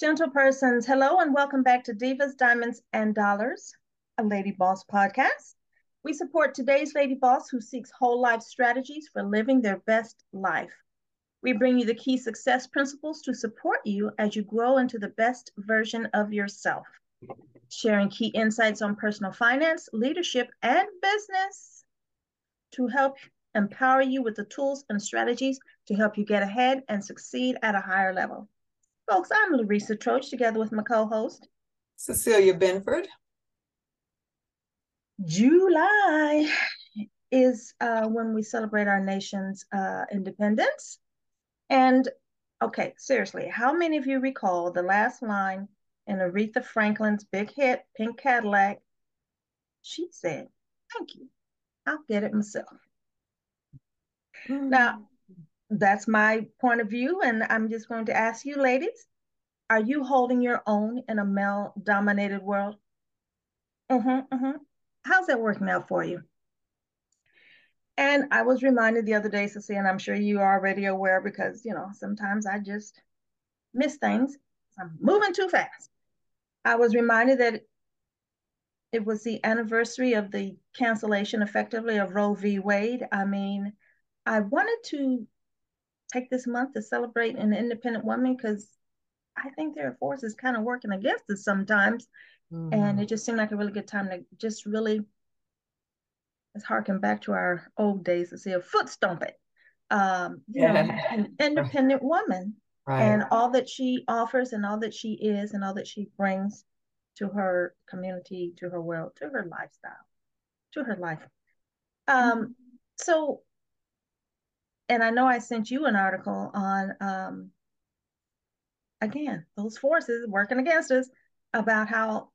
Gentle persons, hello and welcome back to Divas, Diamonds, and Dollars, a Lady Boss podcast. We support today's Lady Boss who seeks whole life strategies for living their best life. We bring you the key success principles to support you as you grow into the best version of yourself, sharing key insights on personal finance, leadership, and business to help empower you with the tools and strategies to help you get ahead and succeed at a higher level. Folks, I'm Larissa Troach together with my co host, Cecilia Benford. July is uh, when we celebrate our nation's uh, independence. And okay, seriously, how many of you recall the last line in Aretha Franklin's big hit, Pink Cadillac? She said, Thank you. I'll get it myself. Mm. Now, that's my point of view. And I'm just going to ask you, ladies, are you holding your own in a male dominated world? Mm-hmm, mm-hmm. How's that working out for you? And I was reminded the other day, Cecilia, and I'm sure you are already aware because, you know, sometimes I just miss things. I'm moving too fast. I was reminded that it was the anniversary of the cancellation effectively of Roe v. Wade. I mean, I wanted to take this month to celebrate an independent woman because I think there are forces kind of working against us sometimes. Mm-hmm. And it just seemed like a really good time to just really let's harken back to our old days to see a foot stomp it. Um, you yeah. know, an independent woman right. and all that she offers and all that she is and all that she brings to her community, to her world, to her lifestyle, to her life. Um, mm-hmm. so and I know I sent you an article on um, again those forces working against us about how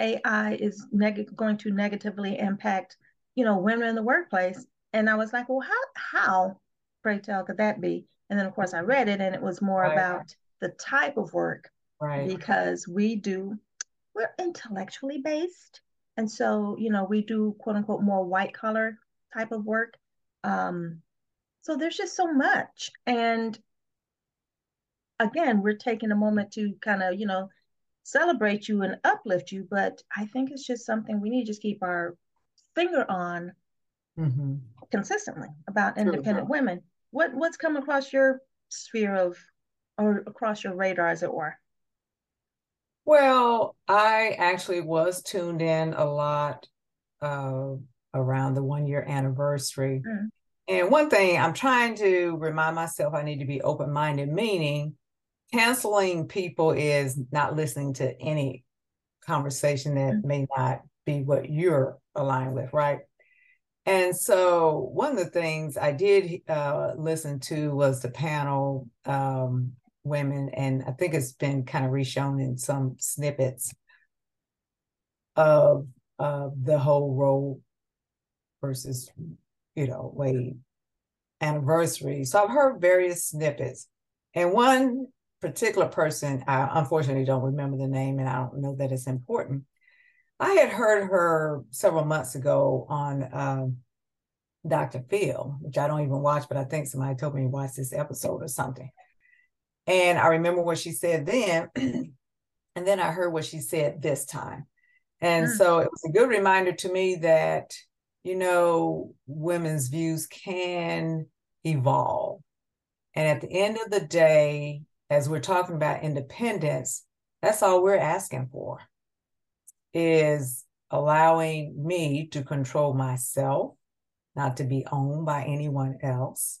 AI is neg- going to negatively impact you know women in the workplace. And I was like, well, how how pray tell could that be? And then of course I read it, and it was more right. about the type of work, right? Because we do we're intellectually based, and so you know we do quote unquote more white collar type of work. Um, so there's just so much. And again, we're taking a moment to kind of, you know, celebrate you and uplift you. But I think it's just something we need to just keep our finger on mm-hmm. consistently about independent women. What what's come across your sphere of or across your radar, as it were? Well, I actually was tuned in a lot uh, around the one year anniversary. Mm. And one thing I'm trying to remind myself I need to be open minded, meaning canceling people is not listening to any conversation that mm-hmm. may not be what you're aligned with, right? And so one of the things I did uh, listen to was the panel um, women, and I think it's been kind of reshown in some snippets of of the whole Roe versus you know, Wade anniversary. So I've heard various snippets. And one particular person, I unfortunately don't remember the name and I don't know that it's important. I had heard her several months ago on um, Dr. Phil, which I don't even watch, but I think somebody told me to watch this episode or something. And I remember what she said then. and then I heard what she said this time. And mm. so it was a good reminder to me that you know, women's views can evolve. And at the end of the day, as we're talking about independence, that's all we're asking for is allowing me to control myself, not to be owned by anyone else.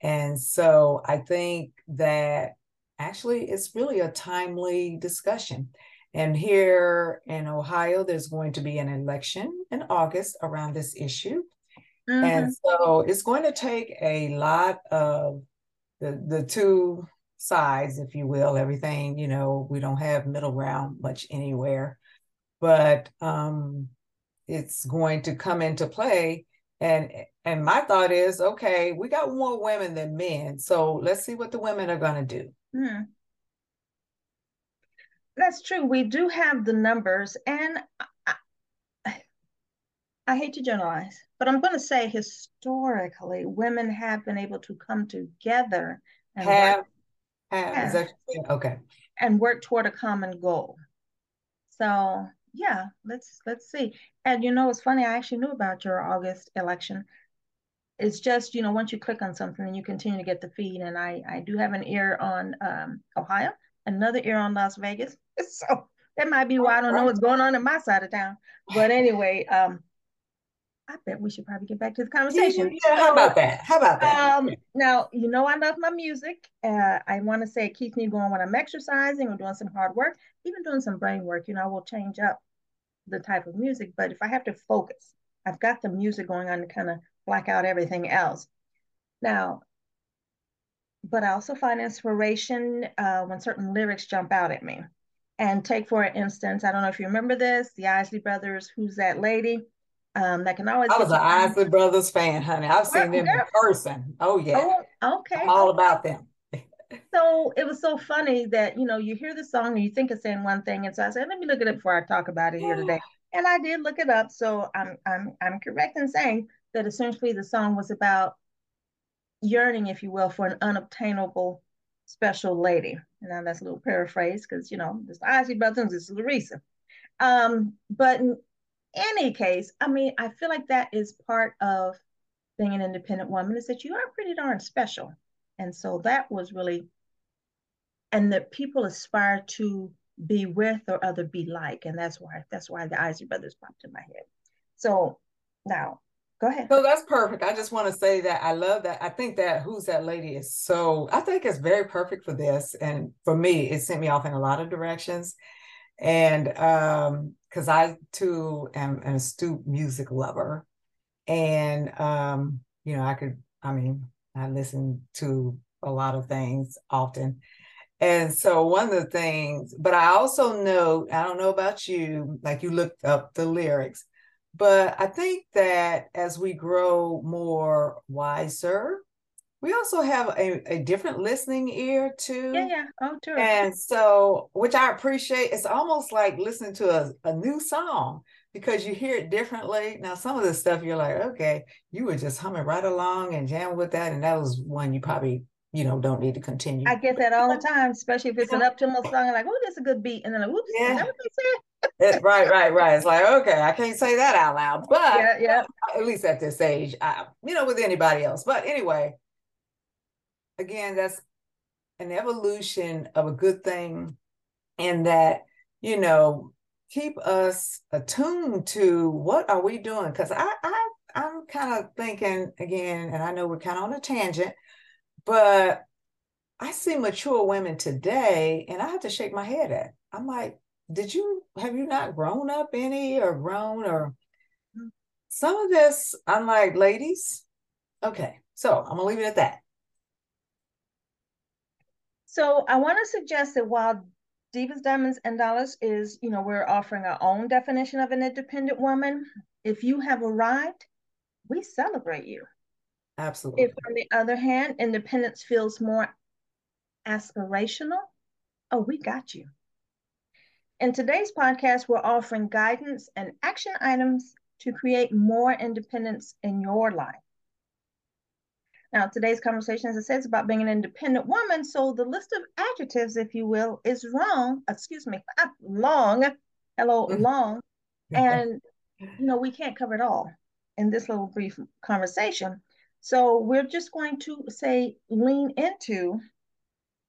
And so I think that actually it's really a timely discussion. And here in Ohio, there's going to be an election in August around this issue. Mm-hmm. And so it's going to take a lot of the, the two sides, if you will, everything, you know, we don't have middle ground much anywhere, but um, it's going to come into play. And and my thought is, okay, we got more women than men. So let's see what the women are going to do. Mm-hmm. That's true. We do have the numbers, and I, I hate to generalize, but I'm going to say historically, women have been able to come together and have, have, have. okay. and work toward a common goal. So yeah, let's let's see. And you know, it's funny. I actually knew about your August election. It's just you know, once you click on something, and you continue to get the feed. And I I do have an ear on um, Ohio, another ear on Las Vegas. So that might be why I don't know what's going on in my side of town. But anyway, um, I bet we should probably get back to the conversation. Yeah, yeah. how about that? How about that? Um, now, you know, I love my music. Uh, I want to say it keeps me going when I'm exercising or doing some hard work, even doing some brain work. You know, I will change up the type of music. But if I have to focus, I've got the music going on to kind of black out everything else. Now, but I also find inspiration uh, when certain lyrics jump out at me. And take, for instance, I don't know if you remember this, the Isley Brothers, Who's That Lady? Um, that can always. I was an Isley Brothers fan, honey. I've seen them in person. Oh yeah. Oh, okay. I'm all about them. so it was so funny that you know you hear the song and you think it's saying one thing, and so I said, let me look it up before I talk about it here today. And I did look it up, so I'm I'm I'm correct in saying that essentially the song was about yearning, if you will, for an unobtainable special lady. Now that's a little paraphrase because you know this Isley Brothers, this is Larissa. Um, but in any case, I mean, I feel like that is part of being an independent woman is that you are pretty darn special. And so that was really, and that people aspire to be with or other be like. And that's why, that's why the Isley Brothers popped in my head. So now go ahead. So that's perfect. I just want to say that I love that. I think that Who's That Lady is so, I think it's very perfect for this. And for me, it sent me off in a lot of directions. And um, because I too am an astute music lover. And um, you know, I could, I mean, I listen to a lot of things often. And so one of the things, but I also know, I don't know about you, like you looked up the lyrics, but I think that as we grow more wiser, we also have a, a different listening ear too. Yeah, yeah. Oh, true. And so, which I appreciate, it's almost like listening to a, a new song because you hear it differently. Now, some of the stuff you're like, okay, you were just humming right along and jamming with that. And that was one you probably, you know, don't need to continue. I get that all the time, especially if it's an up tempo song. I'm like, oh, that's a good beat. And then like, oops, yeah. is that what they said? right, right, right. It's like, okay, I can't say that out loud. But yeah, yeah. at least at this age, I, you know, with anybody else. But anyway, again, that's an evolution of a good thing, and that you know keep us attuned to what are we doing because I, I i'm kind of thinking again and i know we're kind of on a tangent but i see mature women today and i have to shake my head at i'm like did you have you not grown up any or grown or mm. some of this i'm like ladies okay so i'm gonna leave it at that so I want to suggest that while Divas, Diamonds, and Dollars is, you know, we're offering our own definition of an independent woman. If you have arrived, we celebrate you. Absolutely. If, on the other hand, independence feels more aspirational, oh, we got you. In today's podcast, we're offering guidance and action items to create more independence in your life. Now, today's conversation, as I said, is about being an independent woman. So the list of adjectives, if you will, is wrong. Excuse me, long. Hello, mm-hmm. long. And you know, we can't cover it all in this little brief conversation. So we're just going to say lean into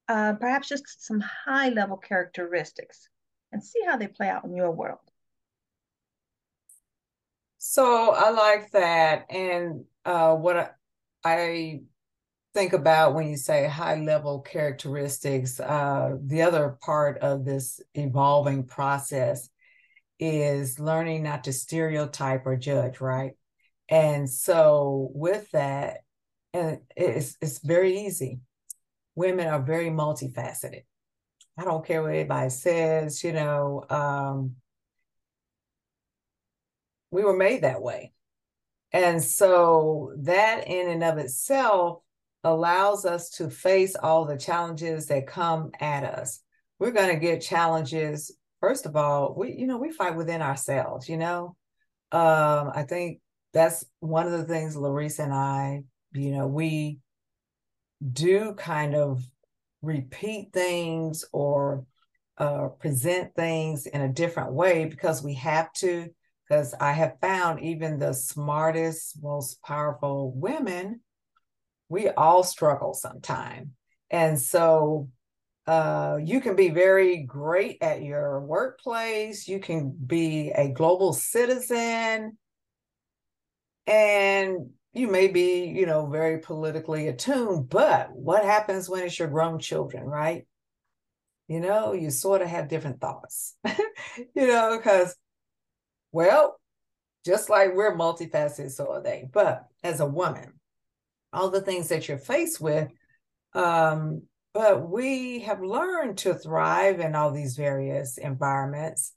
uh, perhaps just some high level characteristics and see how they play out in your world. So I like that. And uh, what I think about when you say high level characteristics, uh, the other part of this evolving process is learning not to stereotype or judge, right? And so with that, and it's it's very easy. Women are very multifaceted. I don't care what anybody says, you know, um, we were made that way. And so that in and of itself allows us to face all the challenges that come at us. We're going to get challenges. First of all, we, you know, we fight within ourselves, you know. Um, I think that's one of the things Larissa and I, you know, we do kind of repeat things or uh, present things in a different way because we have to. Because I have found even the smartest, most powerful women, we all struggle sometime. And so uh, you can be very great at your workplace. You can be a global citizen. And you may be, you know, very politically attuned, but what happens when it's your grown children, right? You know, you sort of have different thoughts, you know, because, well, just like we're multifaceted, so are they. But as a woman, all the things that you're faced with, um, but we have learned to thrive in all these various environments.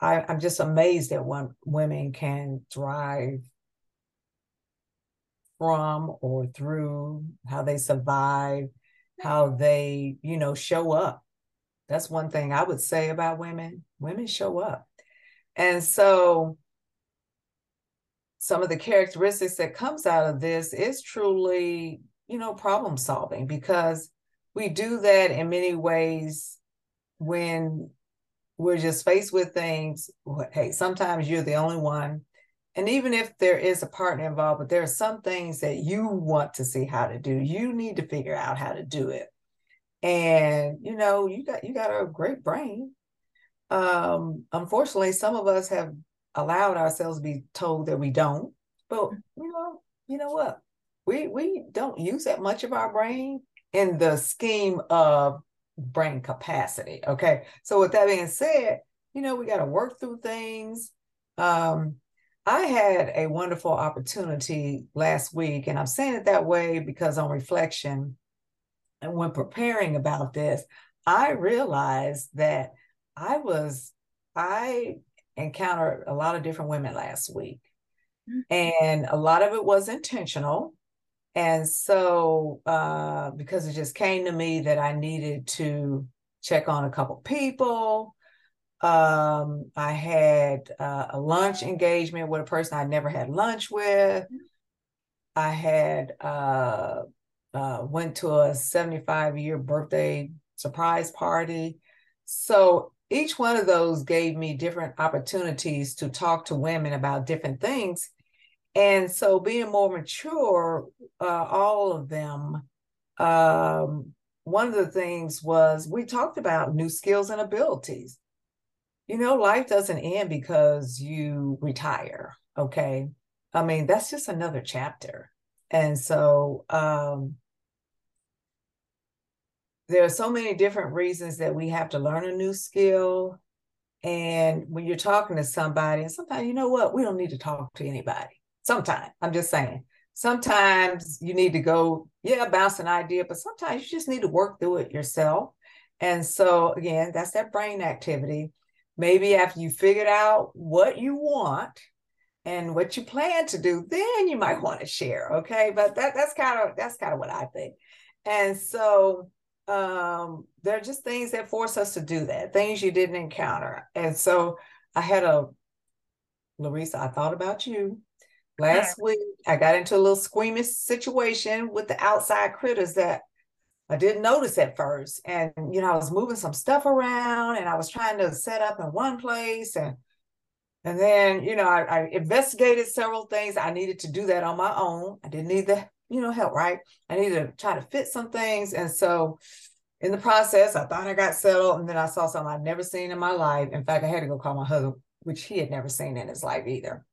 I, am just amazed at what women can thrive from or through, how they survive, how they, you know, show up. That's one thing I would say about women. Women show up. And so some of the characteristics that comes out of this is truly, you know, problem solving because we do that in many ways when we're just faced with things. Hey, sometimes you're the only one and even if there is a partner involved, but there are some things that you want to see how to do. You need to figure out how to do it. And you know, you got you got a great brain. Um, unfortunately, some of us have allowed ourselves to be told that we don't. But you know, you know what? We we don't use that much of our brain in the scheme of brain capacity. Okay. So with that being said, you know, we got to work through things. Um, I had a wonderful opportunity last week, and I'm saying it that way because on reflection, and when preparing about this, I realized that I was, I encountered a lot of different women last week, mm-hmm. and a lot of it was intentional. And so, uh, because it just came to me that I needed to check on a couple people, um, I had uh, a lunch engagement with a person I never had lunch with. I had uh, uh, went to a 75 year birthday surprise party. So each one of those gave me different opportunities to talk to women about different things. And so being more mature, uh, all of them, um, one of the things was we talked about new skills and abilities you know, life doesn't end because you retire. Okay. I mean, that's just another chapter. And so um, there are so many different reasons that we have to learn a new skill. And when you're talking to somebody, and sometimes, you know what, we don't need to talk to anybody. Sometimes, I'm just saying, sometimes you need to go, yeah, bounce an idea, but sometimes you just need to work through it yourself. And so, again, that's that brain activity maybe after you figured out what you want and what you plan to do then you might want to share okay? But that that's kind of that's kind of what i think. And so um there are just things that force us to do that things you didn't encounter. And so i had a larissa i thought about you. Last week i got into a little squeamish situation with the outside critters that I didn't notice at first. And, you know, I was moving some stuff around and I was trying to set up in one place. And and then, you know, I, I investigated several things. I needed to do that on my own. I didn't need the, you know, help, right? I needed to try to fit some things. And so in the process, I thought I got settled. And then I saw something I'd never seen in my life. In fact, I had to go call my husband, which he had never seen in his life either.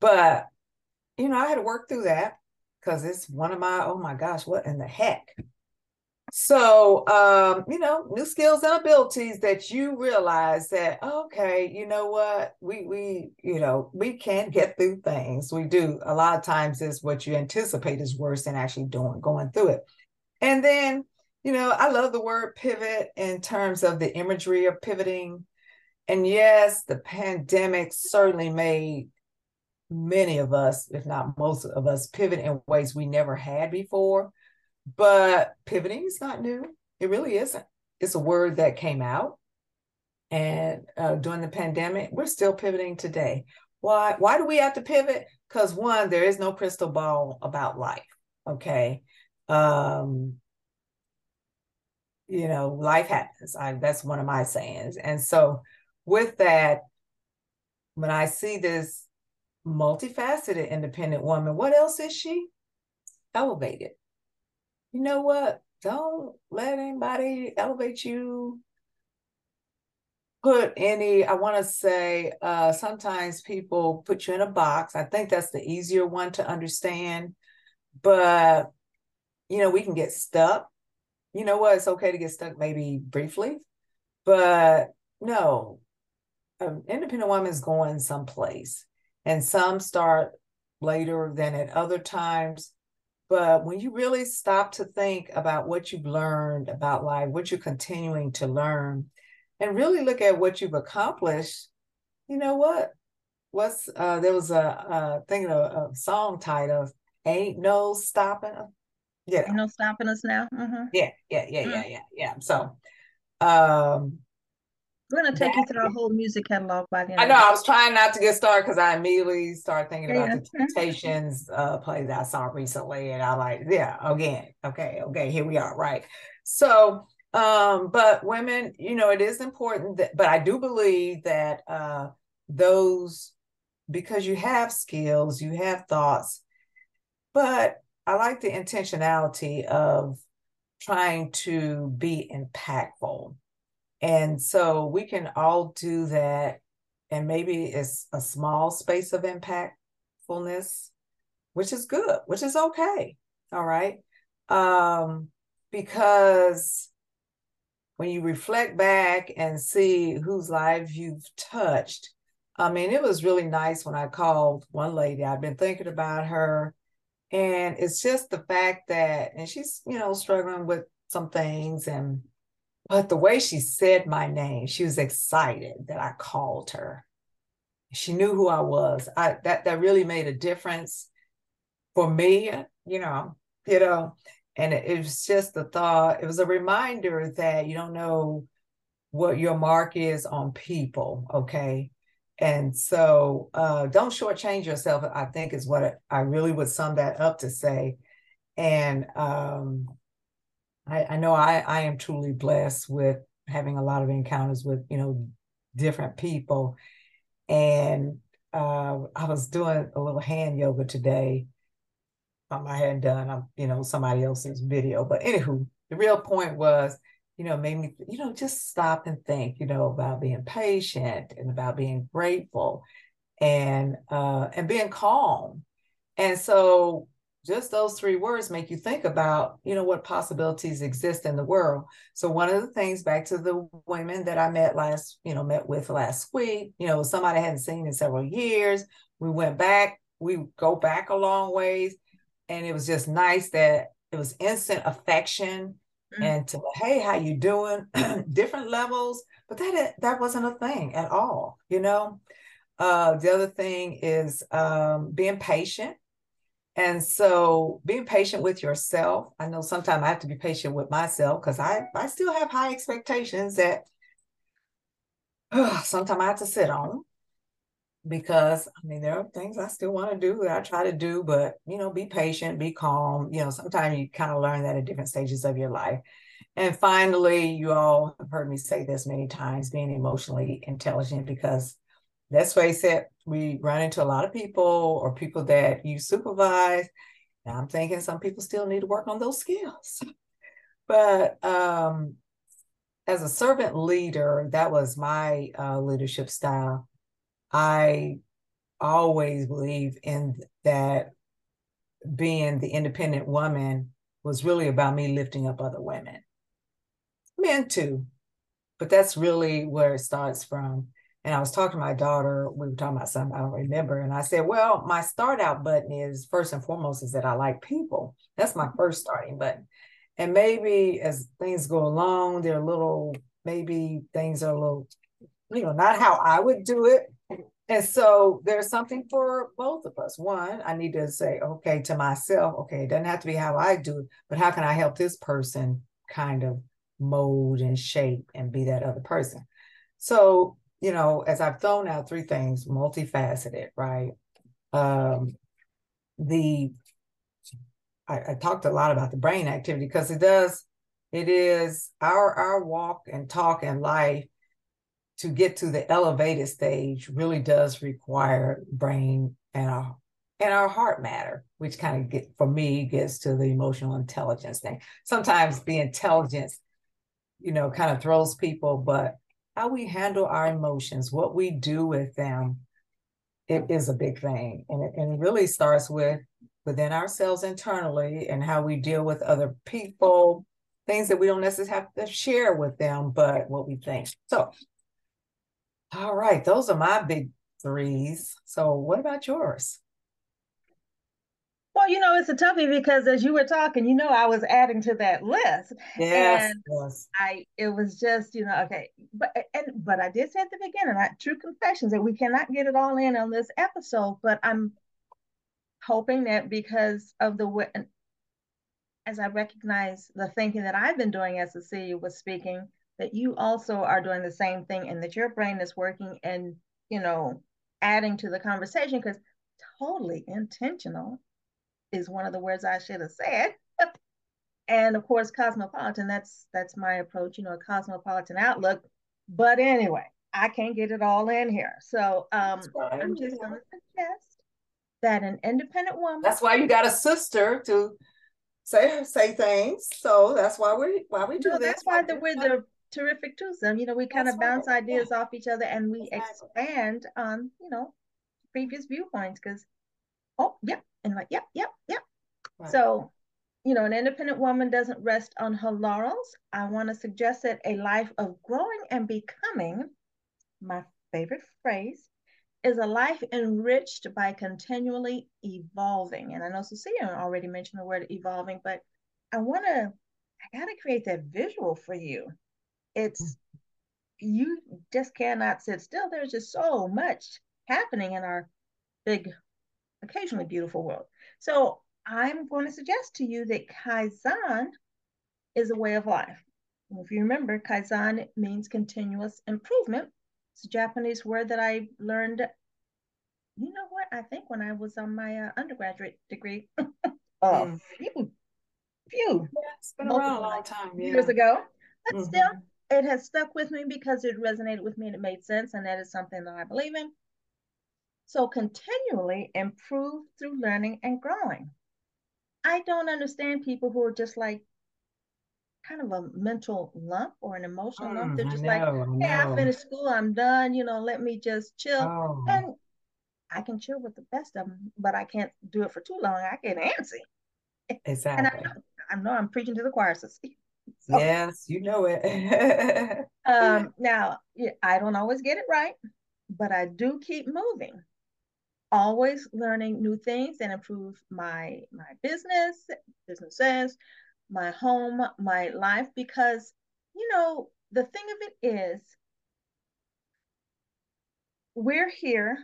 But, you know, I had to work through that because it's one of my, oh my gosh, what in the heck? So, um, you know, new skills and abilities that you realize that, okay, you know what, we, we, you know, we can get through things. We do. A lot of times is what you anticipate is worse than actually doing, going through it. And then, you know, I love the word pivot in terms of the imagery of pivoting. And yes, the pandemic certainly made many of us, if not most of us, pivot in ways we never had before. But pivoting is not new. It really isn't. It's a word that came out. And uh, during the pandemic, we're still pivoting today. Why? Why do we have to pivot? Because one, there is no crystal ball about life. Okay. Um, you know, life happens. I, that's one of my sayings. And so, with that, when I see this multifaceted independent woman, what else is she? Elevated. You know what? Don't let anybody elevate you. Put any, I want to say, uh, sometimes people put you in a box. I think that's the easier one to understand. But, you know, we can get stuck you know what? It's okay to get stuck maybe briefly, but no, an independent woman is going someplace, and some start later than at other times. But when you really stop to think about what you've learned about life, what you're continuing to learn, and really look at what you've accomplished, you know what? What's uh, there was a, a thinking of a song title, "Ain't No Stopping yeah. You know, stopping us now. Mm-hmm. Yeah, yeah, yeah, yeah, yeah, yeah. So, um, we're gonna take you through our whole music catalog by the end. I know. I was trying not to get started because I immediately started thinking about the Temptations uh, play that I saw recently, and I like, yeah, again, okay, okay, here we are, right? So, um, but women, you know, it is important that, but I do believe that uh, those because you have skills, you have thoughts, but I like the intentionality of trying to be impactful. And so we can all do that. And maybe it's a small space of impactfulness, which is good, which is okay. All right. Um, because when you reflect back and see whose lives you've touched, I mean, it was really nice when I called one lady. I've been thinking about her and it's just the fact that, and she's, you know, struggling with some things and but the way she said my name, she was excited that I called her. She knew who I was. I that that really made a difference for me, you know, you know. And it, it was just the thought, it was a reminder that you don't know what your mark is on people, okay? And so uh, don't shortchange yourself, I think is what I really would sum that up to say. And um, I, I, know I, I am truly blessed with having a lot of encounters with, you know, different people. And uh, I was doing a little hand yoga today. Um, I hadn't done, um, you know, somebody else's video. But anywho, the real point was you know, made me, you know, just stop and think, you know, about being patient and about being grateful and uh and being calm. And so just those three words make you think about, you know, what possibilities exist in the world. So one of the things back to the women that I met last, you know, met with last week, you know, somebody I hadn't seen in several years. We went back, we go back a long ways. And it was just nice that it was instant affection mm-hmm. and to hey how you doing different levels but that that wasn't a thing at all you know uh, the other thing is um, being patient and so being patient with yourself i know sometimes i have to be patient with myself because i i still have high expectations that sometimes i have to sit on because I mean there are things I still want to do that I try to do, but you know, be patient, be calm. You know, sometimes you kind of learn that at different stages of your life. And finally, you all have heard me say this many times, being emotionally intelligent because let's face it, we run into a lot of people or people that you supervise. And I'm thinking some people still need to work on those skills. but um as a servant leader, that was my uh, leadership style I always believe in that being the independent woman was really about me lifting up other women, men too, but that's really where it starts from. And I was talking to my daughter, we were talking about something I don't remember. And I said, Well, my start out button is first and foremost is that I like people. That's my mm-hmm. first starting button. And maybe as things go along, they're a little, maybe things are a little, you know, not how I would do it, and so there's something for both of us. One, I need to say, okay, to myself, okay, it doesn't have to be how I do it, but how can I help this person kind of mold and shape and be that other person? So, you know, as I've thrown out three things, multifaceted, right? Um, the I, I talked a lot about the brain activity because it does it is our our walk and talk and life to get to the elevated stage really does require brain and our and our heart matter, which kind of get for me gets to the emotional intelligence thing. Sometimes the intelligence, you know, kind of throws people, but how we handle our emotions, what we do with them, it is a big thing. And it, and really starts with within ourselves internally and how we deal with other people, things that we don't necessarily have to share with them, but what we think. So, all right, those are my big threes. So, what about yours? Well, you know, it's a toughie because as you were talking, you know, I was adding to that list. Yes, and yes. I it was just, you know, okay. But and but I did say at the beginning, I, true confessions that we cannot get it all in on this episode, but I'm hoping that because of the way as I recognize the thinking that I've been doing as Cecilia was speaking, that you also are doing the same thing and that your brain is working and, you know, adding to the conversation because totally intentional is one of the words I should have said. and of course, cosmopolitan, that's that's my approach, you know, a cosmopolitan outlook. But anyway, I can't get it all in here. So um, I'm just gonna suggest that an independent woman That's why you got a sister to say say things. So that's why we why we do no, this. That's why the, we're the terrific twosome. You know, we kind of bounce right. ideas yeah. off each other and we exactly. expand on, you know, previous viewpoints because oh, yep, and like, yep, yep, yep. Right. So, you know, an independent woman doesn't rest on her laurels. I want to suggest that a life of growing and becoming, my favorite phrase, is a life enriched by continually evolving. And I know Cecilia already mentioned the word evolving, but I want to, I got to create that visual for you. It's, mm. you just cannot sit still. There's just so much happening in our big occasionally beautiful world. So I'm going to suggest to you that Kaizen is a way of life. if you remember, Kaizen means continuous improvement. It's a Japanese word that I learned, you know what, I think when I was on my uh, undergraduate degree. oh, few, few. Yeah, it's been around a long time. Yeah. Years ago. But mm-hmm. still, it has stuck with me because it resonated with me and it made sense. And that is something that I believe in. So continually improve through learning and growing. I don't understand people who are just like kind of a mental lump or an emotional mm, lump. They're just know, like, hey, I, I, finished school, I'm done, you know, let me just chill. Oh. And I can chill with the best of them, but I can't do it for too long. I get antsy. Exactly. And I know, I know I'm preaching to the choir, so, so yes, you know it. um, now, I don't always get it right, but I do keep moving always learning new things and improve my my business, businesses, my home, my life because you know, the thing of it is we're here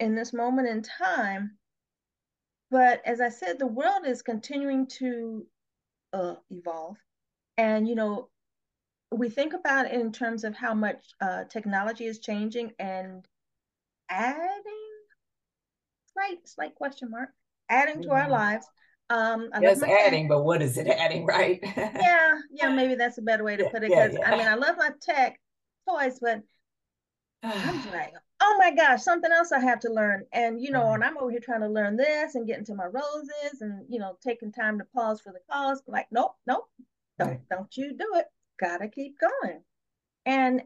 in this moment in time but as I said, the world is continuing to uh, evolve. And, you know, we think about it in terms of how much uh, technology is changing and adding slight, slight question mark, adding to our mm-hmm. lives. Um, I adding, tech. but what is it adding, right? yeah, yeah, maybe that's a better way to put it. Because yeah, yeah. I mean, I love my tech toys, but I'm like, oh my gosh, something else I have to learn. And you know, mm-hmm. and I'm over here trying to learn this and get into my roses and you know, taking time to pause for the cause. Like, nope, nope, don't right. don't you do it. Gotta keep going. And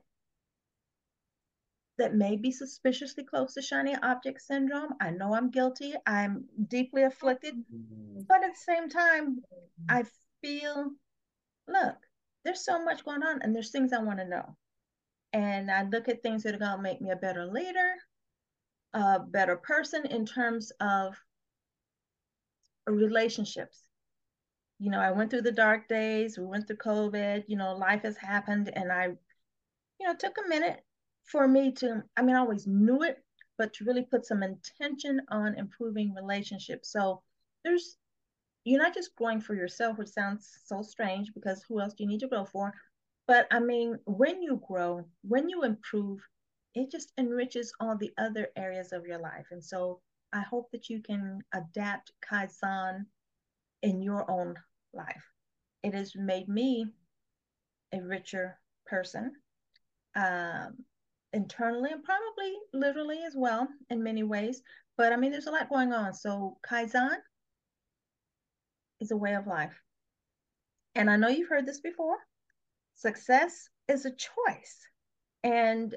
that may be suspiciously close to shiny object syndrome. I know I'm guilty. I'm deeply afflicted. Mm-hmm. But at the same time, I feel, look, there's so much going on and there's things I want to know. And I look at things that are going to make me a better leader, a better person in terms of relationships. You know, I went through the dark days, we went through COVID, you know, life has happened. And I, you know, took a minute for me to, I mean, I always knew it, but to really put some intention on improving relationships. So there's, you're not just growing for yourself, which sounds so strange because who else do you need to grow for? But I mean, when you grow, when you improve, it just enriches all the other areas of your life. And so I hope that you can adapt Kaizen in your own life. It has made me a richer person um, internally and probably literally as well in many ways. But I mean, there's a lot going on. So Kaizen is a way of life. And I know you've heard this before. Success is a choice. And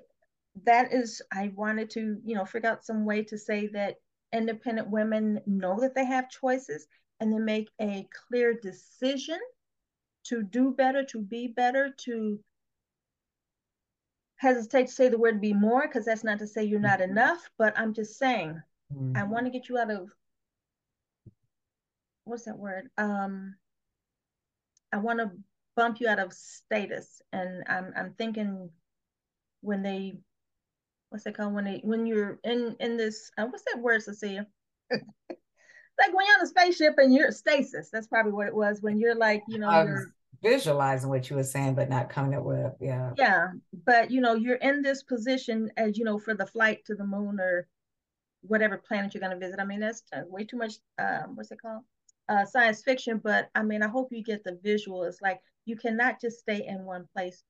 that is, I wanted to, you know, figure out some way to say that independent women know that they have choices and they make a clear decision to do better, to be better, to hesitate to say the word be more because that's not to say you're not mm-hmm. enough, but I'm just saying mm-hmm. I want to get you out of what's that word? Um I want to bump you out of status. And I'm I'm thinking when they what's it called when they when you're in in this uh, what's that word, Cecilia? like when you're on a spaceship and you're stasis. That's probably what it was when you're like, you know, you're visualizing what you were saying, but not coming up with yeah. Yeah, but you know, you're in this position as you know for the flight to the moon or whatever planet you're going to visit. I mean, that's uh, way too much. Um, what's it called? Uh, science fiction. But I mean, I hope you get the visual. It's like you cannot just stay in one place,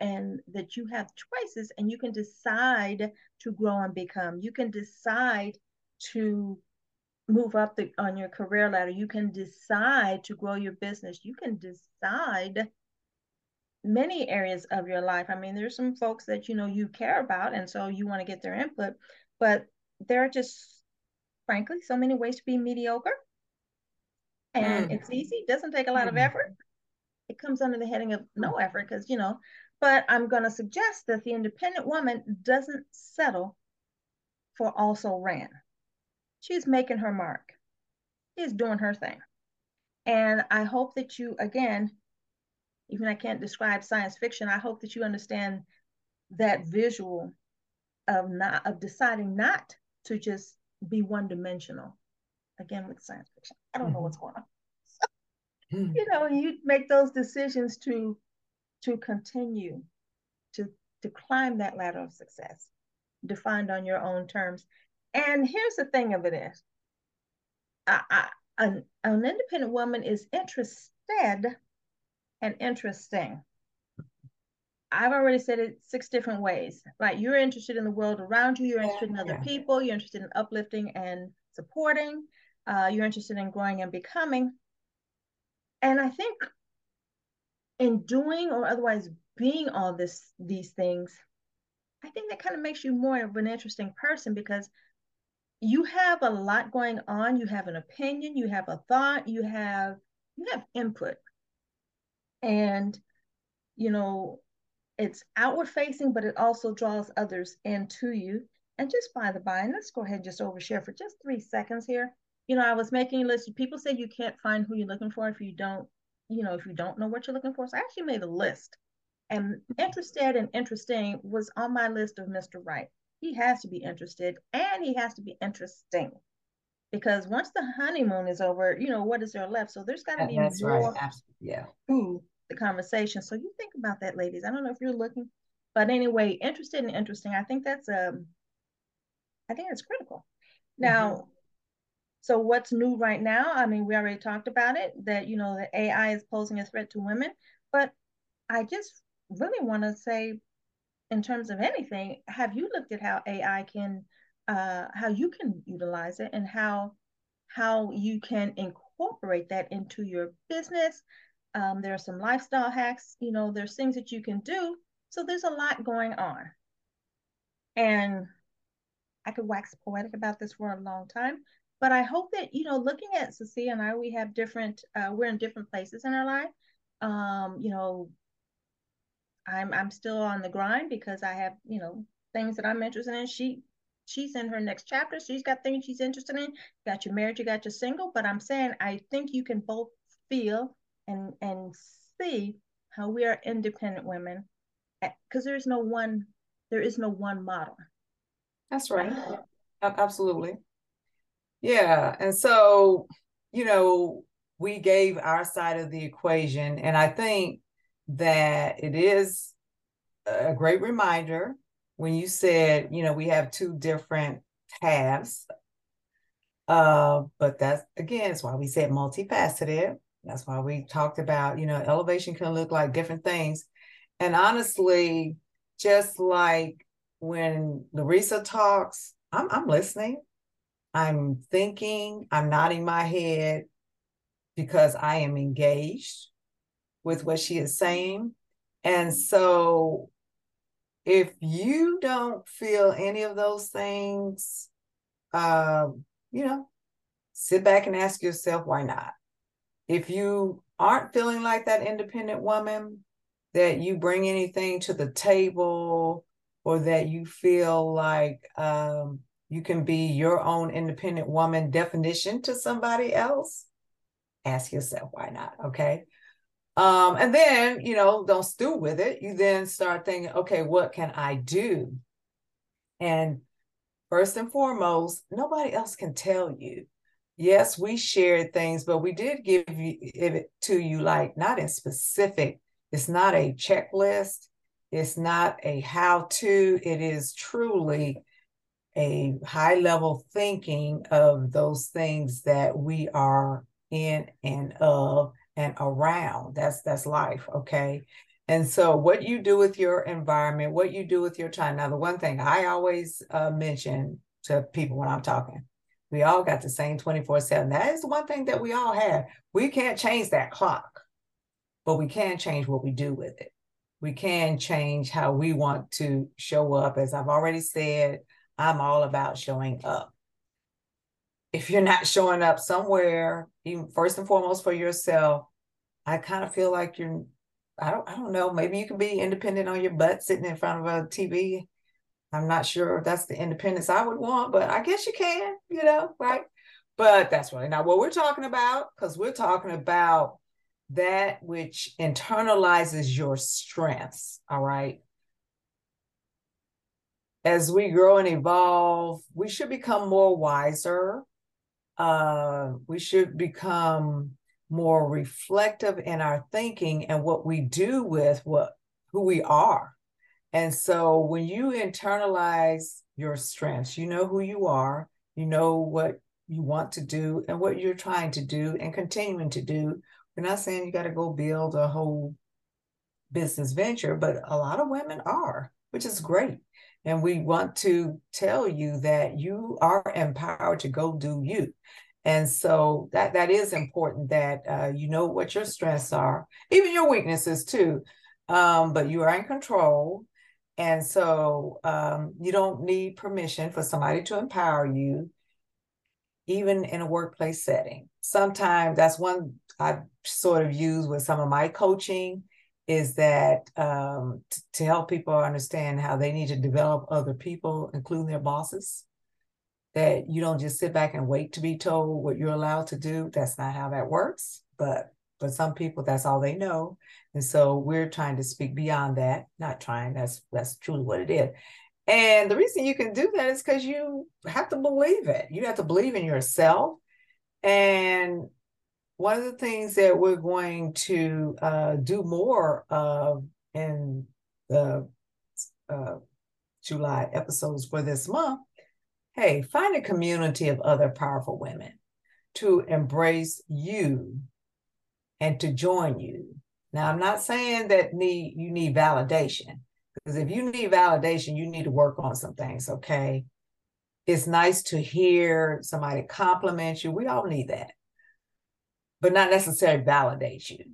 and that you have choices, and you can decide to grow and become. You can decide to move up the, on your career ladder. You can decide to grow your business. You can decide many areas of your life. I mean, there's some folks that you know you care about, and so you want to get their input, but there are just, frankly, so many ways to be mediocre. And mm. it's easy, it doesn't take a lot mm. of effort. It comes under the heading of no effort because, you know, but I'm going to suggest that the independent woman doesn't settle for also ran she's making her mark. She's doing her thing. And I hope that you, again, even I can't describe science fiction, I hope that you understand that visual of not of deciding not to just be one dimensional. Again, with science fiction, I don't mm-hmm. know what's going on. So, mm-hmm. You know, you make those decisions to to continue to to climb that ladder of success, defined on your own terms. And here's the thing of it is, I, I, an, an independent woman is interested and interesting. I've already said it six different ways. Like you're interested in the world around you, you're interested in other people, you're interested in uplifting and supporting, uh, you're interested in growing and becoming. And I think in doing or otherwise being all this these things, I think that kind of makes you more of an interesting person because you have a lot going on. You have an opinion, you have a thought, you have you have input. And you know, it's outward facing, but it also draws others into you. And just by the by, and let's go ahead and just overshare for just three seconds here. You know, I was making a list. People say you can't find who you're looking for if you don't, you know, if you don't know what you're looking for. So I actually made a list. And interested and interesting was on my list of Mr. Right he has to be interested and he has to be interesting because once the honeymoon is over, you know, what is there left? So there's got to be That's more right. yeah. to the conversation. So you think about that, ladies. I don't know if you're looking, but anyway, interested and interesting. I think that's um, I think it's critical. Now, mm-hmm. so what's new right now? I mean, we already talked about it that you know the AI is posing a threat to women, but I just really want to say in terms of anything, have you looked at how AI can, uh, how you can utilize it and how how you can incorporate that into your business? Um, there are some lifestyle hacks. You know, there's things that you can do. So there's a lot going on, and I could wax poetic about this for a long time. But I hope that you know, looking at Cecilia and I, we have different. Uh, we're in different places in our life. Um, you know, I'm I'm still on the grind because I have, you know, things that I'm interested in. She she's in her next chapter. She's got things she's interested in. You got your marriage, you got your single. But I'm saying I think you can both feel and and see how we are independent women eh, because there's no one there is no one model. That's right. Absolutely. Yeah. And so, you know, we gave our side of the equation. And I think that it is a great reminder when you said, you know, we have two different halves. Uh, but that's again, it's why we said multifaceted. That's why we talked about, you know, elevation can look like different things. And honestly, just like when Larissa talks, I'm, I'm listening, I'm thinking, I'm nodding my head because I am engaged with what she is saying. And so if you don't feel any of those things, uh, you know, sit back and ask yourself why not. If you aren't feeling like that independent woman, that you bring anything to the table, or that you feel like um, you can be your own independent woman definition to somebody else, ask yourself why not. Okay. Um, and then, you know, don't stew with it. You then start thinking, okay, what can I do? And first and foremost, nobody else can tell you. Yes, we shared things, but we did give you it to you like not in specific. It's not a checklist. It's not a how to. It is truly a high level thinking of those things that we are in and of and around. That's that's life, okay? And so what you do with your environment, what you do with your time. Now, the one thing I always uh, mention to people when I'm talking, we all got the same 24/7. That is the one thing that we all have. We can't change that clock, but we can change what we do with it. We can change how we want to show up. As I've already said, I'm all about showing up if you're not showing up somewhere, even first and foremost for yourself, I kind of feel like you're I don't I don't know, maybe you can be independent on your butt sitting in front of a TV. I'm not sure if that's the independence I would want, but I guess you can, you know, right? But that's really not what we're talking about, because we're talking about that which internalizes your strengths. All right. As we grow and evolve, we should become more wiser uh, we should become more reflective in our thinking and what we do with what who we are. And so when you internalize your strengths, you know who you are, you know what you want to do and what you're trying to do and continuing to do. We're not saying you got to go build a whole business venture, but a lot of women are, which is great. And we want to tell you that you are empowered to go do you. And so that that is important that uh, you know what your strengths are, even your weaknesses too. Um, but you are in control. And so um, you don't need permission for somebody to empower you, even in a workplace setting. Sometimes that's one I sort of use with some of my coaching is that um, t- to help people understand how they need to develop other people, including their bosses. That you don't just sit back and wait to be told what you're allowed to do. That's not how that works. But for some people, that's all they know. And so we're trying to speak beyond that. Not trying. That's that's truly what it is. And the reason you can do that is because you have to believe it. You have to believe in yourself. And one of the things that we're going to uh, do more of in the uh, July episodes for this month, hey, find a community of other powerful women to embrace you and to join you. Now, I'm not saying that need you need validation because if you need validation, you need to work on some things. Okay, it's nice to hear somebody compliment you. We all need that but not necessarily validate you.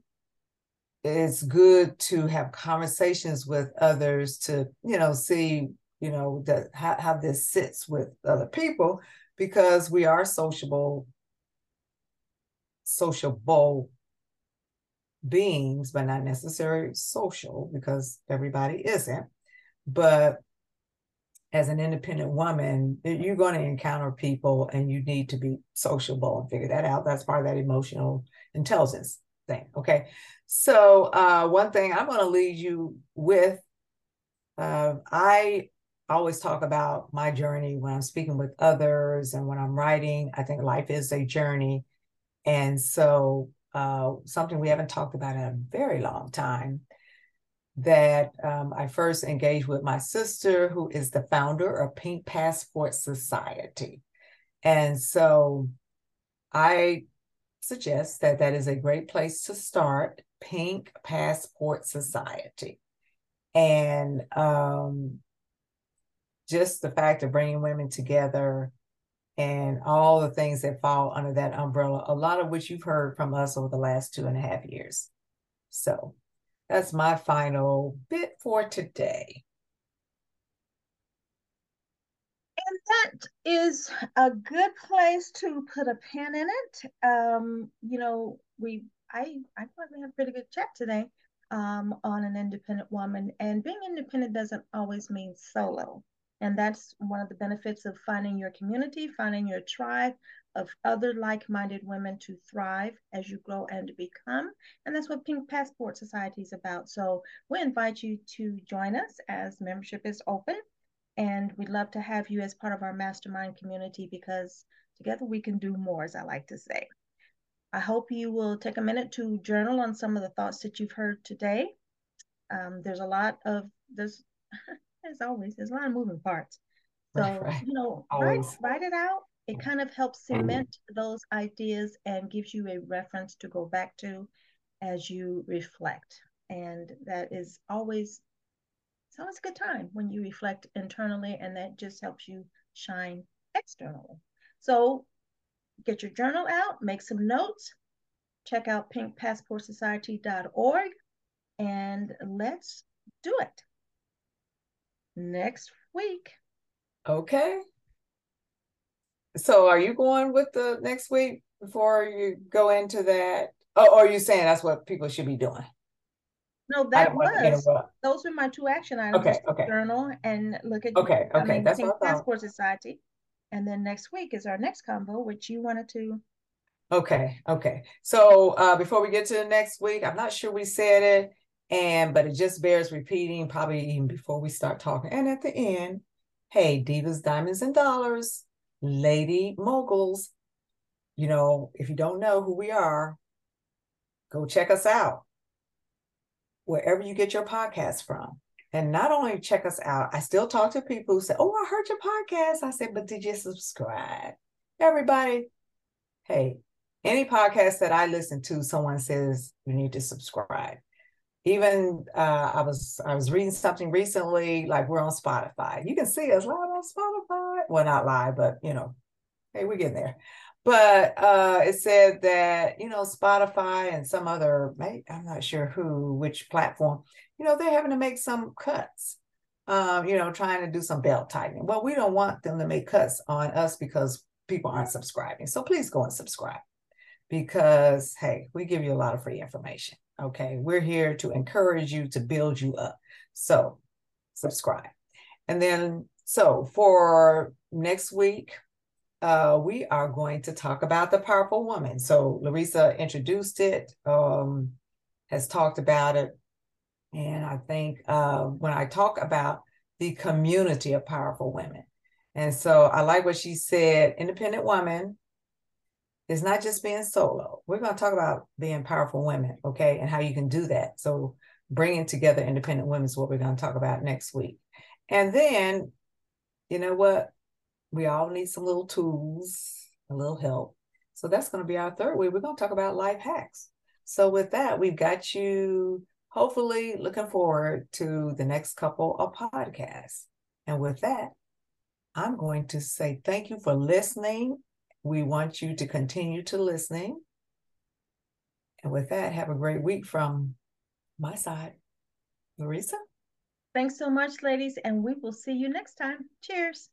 It's good to have conversations with others to, you know, see, you know, that how, how this sits with other people because we are sociable, sociable beings, but not necessarily social because everybody isn't. But as an independent woman, you're going to encounter people and you need to be sociable and figure that out. That's part of that emotional intelligence thing. Okay. So, uh, one thing I'm going to lead you with uh, I always talk about my journey when I'm speaking with others and when I'm writing. I think life is a journey. And so, uh, something we haven't talked about in a very long time that um, I first engaged with my sister, who is the founder of Pink Passport Society. And so I suggest that that is a great place to start Pink Passport Society. And um, just the fact of bringing women together and all the things that fall under that umbrella, a lot of which you've heard from us over the last two and a half years. So that's my final bit for today. And that is a good place to put a pin in it. Um, you know, we I I thought we had a pretty good chat today um, on an independent woman, and being independent doesn't always mean solo. And that's one of the benefits of finding your community, finding your tribe of other like minded women to thrive as you grow and become. And that's what Pink Passport Society is about. So we invite you to join us as membership is open. And we'd love to have you as part of our mastermind community because together we can do more, as I like to say. I hope you will take a minute to journal on some of the thoughts that you've heard today. Um, there's a lot of, there's, as always, there's a lot of moving parts. So, right. you know, oh, write, write it out. It kind of helps mm. cement those ideas and gives you a reference to go back to as you reflect. And that is always, it's always a good time when you reflect internally, and that just helps you shine externally. So get your journal out, make some notes, check out pinkpassportsociety.org, and let's do it next week. Okay. So are you going with the next week before you go into that? Oh, or are you saying that's what people should be doing? No, that was those are my two action items. Okay, okay. Journal and look at okay, okay. I mean, that's Pink Passport Society. And then next week is our next combo, which you wanted to Okay, okay. So uh, before we get to the next week, I'm not sure we said it, and but it just bears repeating, probably even before we start talking. And at the end, hey, divas, diamonds, and dollars, lady moguls. You know, if you don't know who we are, go check us out wherever you get your podcast from. And not only check us out, I still talk to people who say, Oh, I heard your podcast. I said, But did you subscribe? Everybody, hey, any podcast that I listen to, someone says you need to subscribe even uh, I was I was reading something recently, like we're on Spotify. You can see us live on Spotify. Well, not live, but you know, hey, we're getting there. But uh, it said that you know Spotify and some other, I'm not sure who, which platform, you know, they're having to make some cuts. Um, you know, trying to do some belt tightening. Well, we don't want them to make cuts on us because people aren't subscribing. So please go and subscribe because hey, we give you a lot of free information. Okay. We're here to encourage you to build you up. So subscribe. And then, so for next week, uh, we are going to talk about the powerful woman. So Larissa introduced it, um, has talked about it. And I think uh, when I talk about the community of powerful women, and so I like what she said independent woman, it's not just being solo. We're going to talk about being powerful women, okay, and how you can do that. So, bringing together independent women is what we're going to talk about next week. And then, you know what? We all need some little tools, a little help. So, that's going to be our third week. We're going to talk about life hacks. So, with that, we've got you hopefully looking forward to the next couple of podcasts. And with that, I'm going to say thank you for listening we want you to continue to listening. And with that, have a great week from my side. Larissa? Thanks so much, ladies, and we will see you next time. Cheers.